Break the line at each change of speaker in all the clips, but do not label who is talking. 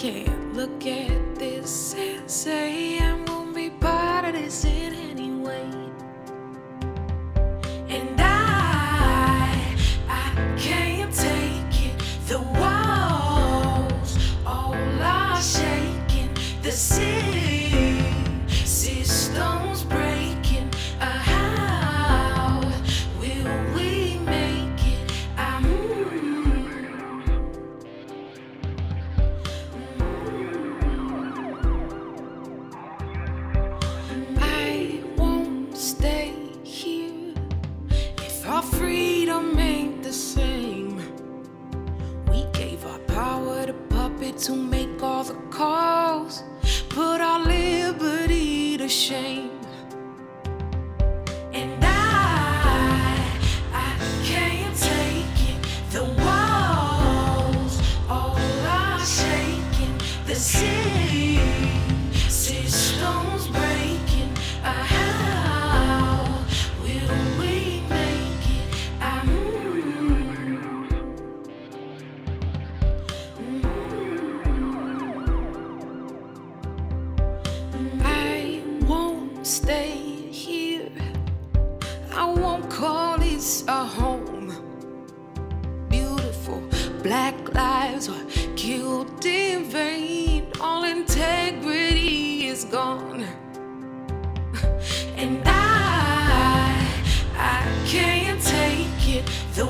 can't look at this and say I'm gonna be part of this anymore. the see stones breaking. Uh, how will we make it? Um, I won't stay here if I. to make all the calls, put our in. Stay here. I won't call this a home. Beautiful black lives were killed in vain. All integrity is gone. And I, I can't take it. The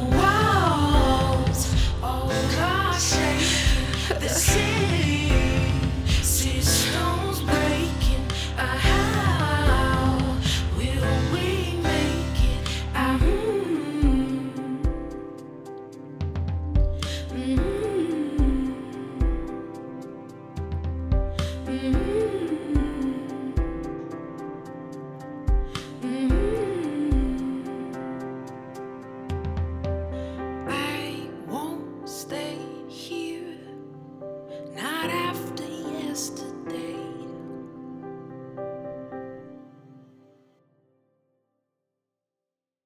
here, not after yesterday.